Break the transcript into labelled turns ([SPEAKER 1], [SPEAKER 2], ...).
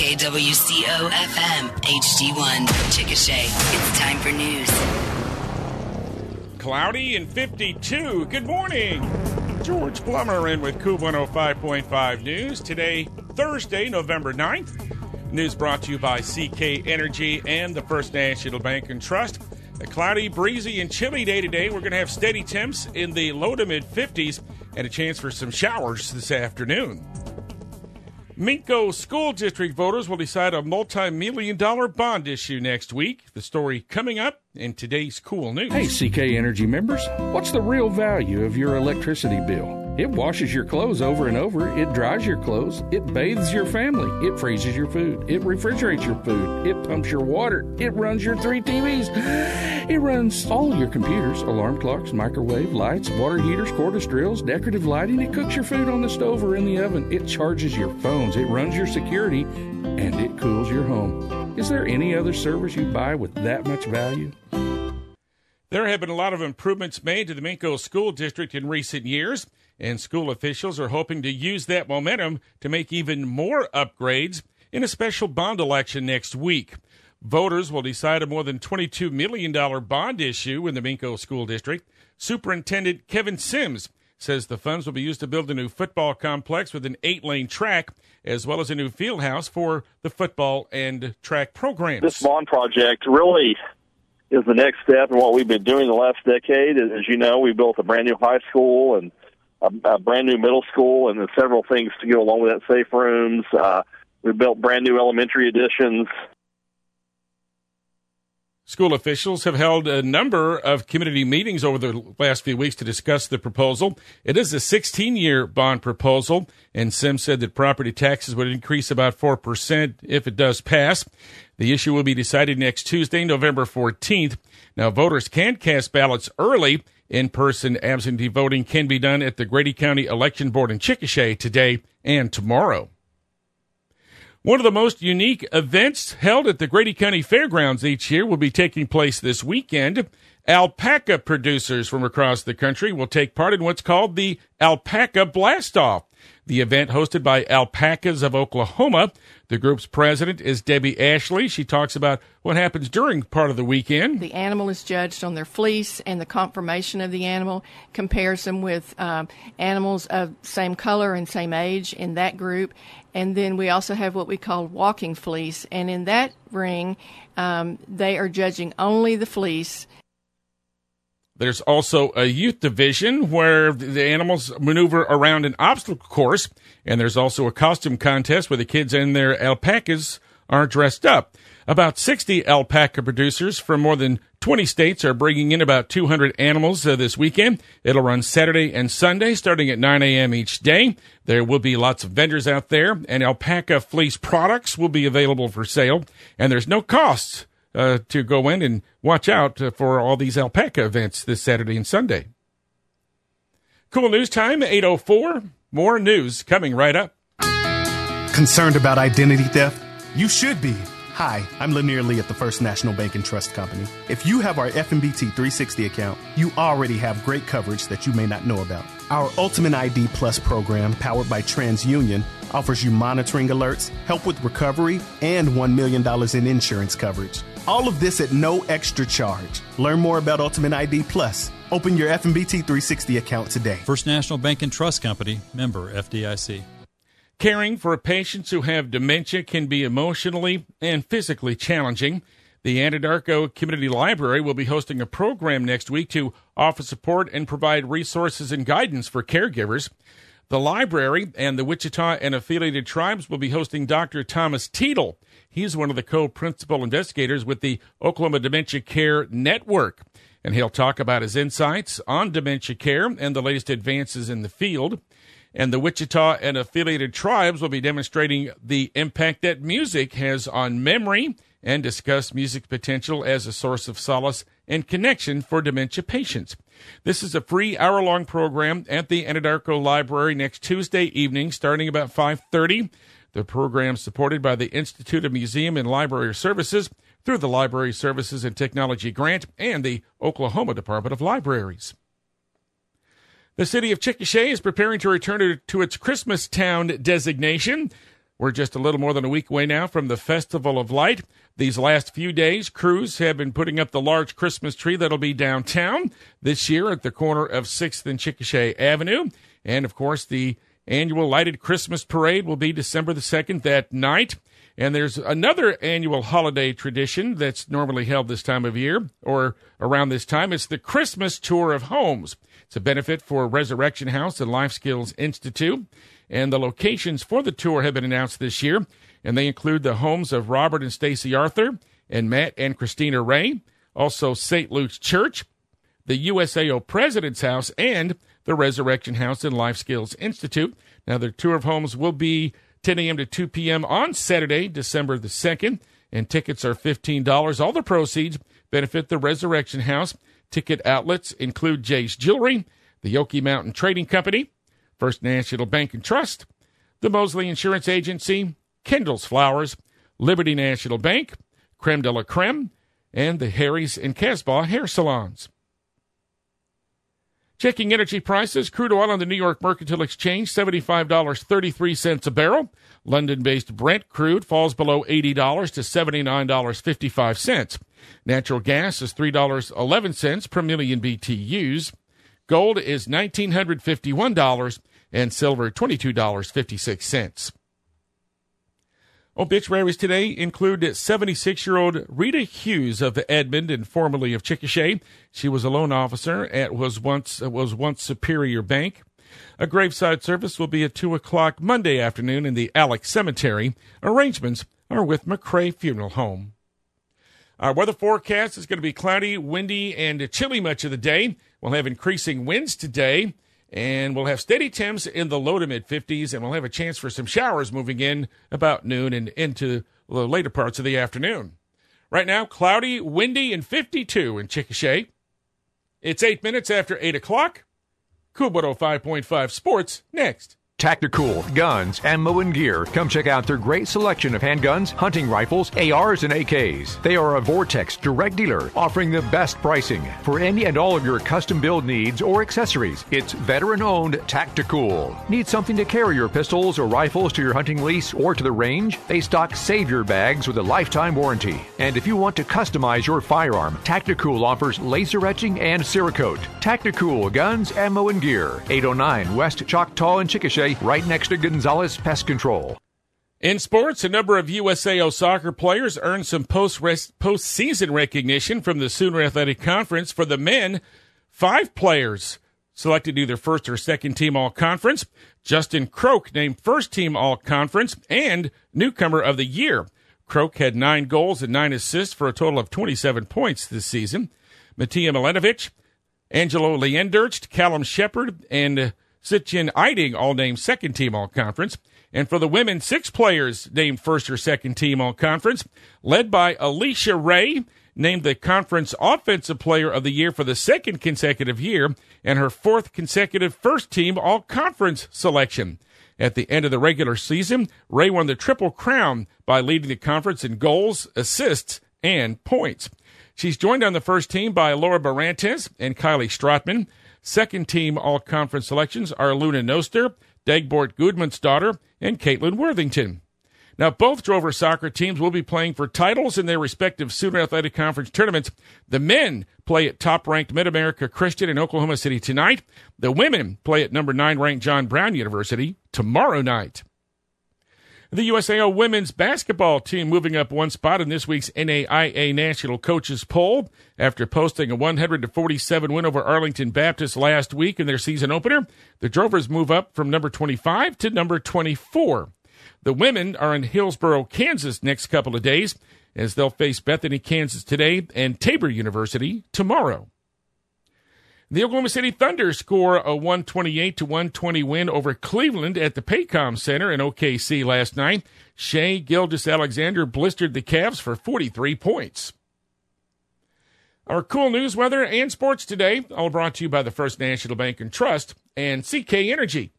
[SPEAKER 1] KWCO FM HD1 Chickasha. It's time for news.
[SPEAKER 2] Cloudy and 52. Good morning. George Plummer in with KOOL 105.5 News. Today, Thursday, November 9th. News brought to you by CK Energy and the First National Bank and Trust. A cloudy, breezy, and chilly day today. We're going to have steady temps in the low to mid 50s and a chance for some showers this afternoon. Minco School District voters will decide a multi million dollar bond issue next week. The story coming up in today's KOOL News.
[SPEAKER 3] Hey, CK Energy members, what's the real value of your electricity bill? It washes your clothes over and over. It dries your clothes. It bathes your family. It freezes your food. It refrigerates your food. It pumps your water. It runs your three TVs. It runs all your computers, alarm clocks, microwave, lights, water heaters, cordless drills, decorative lighting. It cooks your food on the stove or in the oven. It charges your phones. It runs your security. And it cools your home. Is there any other service you buy with that much value?
[SPEAKER 2] There have been a lot of improvements made to the Minco School District in recent years, and school officials are hoping to use that momentum to make even more upgrades in a special bond election next week. Voters will decide a more than $22 million bond issue in the Minco School District. Superintendent Kevin Sims says the funds will be used to build a new football complex with an eight lane track, as well as a new field house for the football and track programs.
[SPEAKER 4] This bond project really is the next step in what we've been doing the last decade. As you know, we built a brand new high school and a, a brand new middle school, and then several things to go along with that. Safe rooms. Uh, we built brand new elementary additions.
[SPEAKER 2] School officials have held a number of community meetings over the last few weeks to discuss the proposal. It is a 16 year bond proposal, and Sims said that property taxes would increase about 4% if it does pass. The issue will be decided next Tuesday, November 14th. Now, voters can cast ballots early. In person absentee voting can be done at the Grady County Election Board in Chickasha today and tomorrow. One of the most unique events held at the Grady County Fairgrounds each year will be taking place this weekend. Alpaca producers from across the country will take part in what's called the Alpaca Blast Off. The event hosted by Alpacas of Oklahoma. The group's president is Debbie Ashley. She talks about what happens during part of the weekend.
[SPEAKER 5] The animal is judged on their fleece and the conformation of the animal, compares them with um, animals of same color and same age in that group. And then we also have what we call walking fleece. And in that ring, um, they are judging only the fleece
[SPEAKER 2] there's also a youth division where the animals maneuver around an obstacle course, and there's also a costume contest where the kids and their alpacas are dressed up. About 60 alpaca producers from more than 20 states are bringing in about 200 animals uh, this weekend. It'll run Saturday and Sunday starting at 9 a.m. each day. There will be lots of vendors out there, and alpaca fleece products will be available for sale, and there's no cost uh, to go in and watch out uh, for all these alpaca events this Saturday and Sunday. KOOL News Time, 804. More news coming right up.
[SPEAKER 6] Concerned about identity theft? You should be. Hi, I'm Lanier Lee at the First National Bank and Trust Company. If you have our FNBT 360 account, you already have great coverage that you may not know about. Our Ultimate ID Plus program, powered by TransUnion, offers you monitoring alerts, help with recovery, and $1 million in insurance coverage. All of this at no extra charge. Learn more about Ultimate ID Plus. Open your FNBT 360 account today.
[SPEAKER 7] First National Bank and Trust Company, member FDIC.
[SPEAKER 2] Caring for patients who have dementia can be emotionally and physically challenging. The Anadarko Community Library will be hosting a program next week to offer support and provide resources and guidance for caregivers. The library and the Wichita and affiliated tribes will be hosting Dr. Thomas Teasdale. He's one of the co principal investigators with the Oklahoma Dementia Care Network. And he'll talk about his insights on dementia care and the latest advances in the field. And the Wichita and affiliated tribes will be demonstrating the impact that music has on memory and discuss music's potential as a source of solace and connection for dementia patients. This is a free hour-long program at the Anadarko Library next Tuesday evening starting about 5:30. The program is supported by the Institute of Museum and Library Services through the Library Services and Technology Grant and the Oklahoma Department of Libraries. The city of Chickasha is preparing to return to its Christmas town designation. We're just a little more than a week away now from the Festival of Light. These last few days, crews have been putting up the large Christmas tree that'll be downtown this year at the corner of 6th and Chickasha Avenue. And of course, the annual lighted Christmas parade will be December the 2nd that night. And there's another annual holiday tradition that's normally held this time of year or around this time. It's the Christmas Tour of Homes. It's a benefit for Resurrection House and Life Skills Institute. And the locations for the tour have been announced this year, and they include the homes of Robert and Stacy Arthur and Matt and Christina Ray, also St. Luke's Church, the USAO President's House, and the Resurrection House and Life Skills Institute. Now, the tour of homes will be 10 a.m. to 2 p.m. on Saturday, December the 2nd, and tickets are $15. All the proceeds benefit the Resurrection House. Ticket outlets include Jay's Jewelry, the Yoki Mountain Trading Company, First National Bank and Trust, the Mosley Insurance Agency, Kendall's Flowers, Liberty National Bank, Creme de la Creme, and the Harry's and Casbah hair salons. Checking energy prices, crude oil on the New York Mercantile Exchange, $75.33 a barrel. London based Brent crude falls below $80 to $79.55. Natural gas is $3.11 per million BTUs. Gold is $1,951 and silver $22.56. Obituaries today include 76 year old Rita Hughes of Edmond and formerly of Chickasha. She was a loan officer at was once uh, was once Superior Bank. A graveside service will be at 2 o'clock Monday afternoon in the Alex Cemetery. Arrangements are with McCray Funeral Home. Our weather forecast is going to be cloudy, windy, and chilly much of the day. We'll have increasing winds today. And we'll have steady temps in the low to mid 50s, and we'll have a chance for some showers moving in about noon and into the later parts of the afternoon. Right now, cloudy, windy, and 52 in Chickasha. It's eight minutes after 8 o'clock. KOOL 105.5 Sports next.
[SPEAKER 8] Tactical Guns, Ammo and Gear. Come check out their great selection of handguns, hunting rifles, ARs, and AKs. They are a Vortex direct dealer offering the best pricing for any and all of your custom build needs or accessories. It's veteran owned Tactical. Need something to carry your pistols or rifles to your hunting lease or to the range? They stock Savior bags with a lifetime warranty. And if you want to customize your firearm, Tactical offers laser etching and Cerakote. Tactical Guns, Ammo and Gear. 809 West Choctaw and Chickasha right next to Gonzalez Pest Control.
[SPEAKER 2] In sports, a number of USAO soccer players earned some post postseason recognition from the Sooner Athletic Conference. For the men, five players selected either first or second team all conference. Justin Croak named first team all conference and newcomer of the year. Croak had nine goals and nine assists for a total of 27 points this season. Matija Milenovic, Angelo Leendert, Callum Shepard, and Sitchin Iding, all named second team all conference. And for the women, six players named first or second team all conference, led by Alicia Ray, named the conference offensive player of the year for the second consecutive year, and her fourth consecutive first team all conference selection. At the end of the regular season, Ray won the Triple Crown by leading the conference in goals, assists, and points. She's joined on the first team by Laura Barantes and Kylie Stratman. Second team all conference selections are Luna Noster, Dagbort Goodman's daughter, and Caitlin Worthington. Now, both Drover soccer teams will be playing for titles in their respective Sooner Athletic Conference tournaments. The men play at top ranked Mid America Christian in Oklahoma City tonight. The women play at number nine ranked John Brown University tomorrow night. The USAO women's basketball team moving up one spot in this week's NAIA National Coaches Poll after posting a 100 47 win over Arlington Baptist last week in their season opener. The Drovers move up from number 25 to number 24. The women are in Hillsboro, Kansas next couple of days as they'll face Bethany, Kansas today and Tabor University tomorrow. The Oklahoma City Thunder score a 128 to 120 win over Cleveland at the Paycom Center in OKC last night. Shai Gilgeous-Alexander blistered the Cavs for 43 points. Our KOOL News, weather, and sports today, all brought to you by the First National Bank and Trust and CK Energy.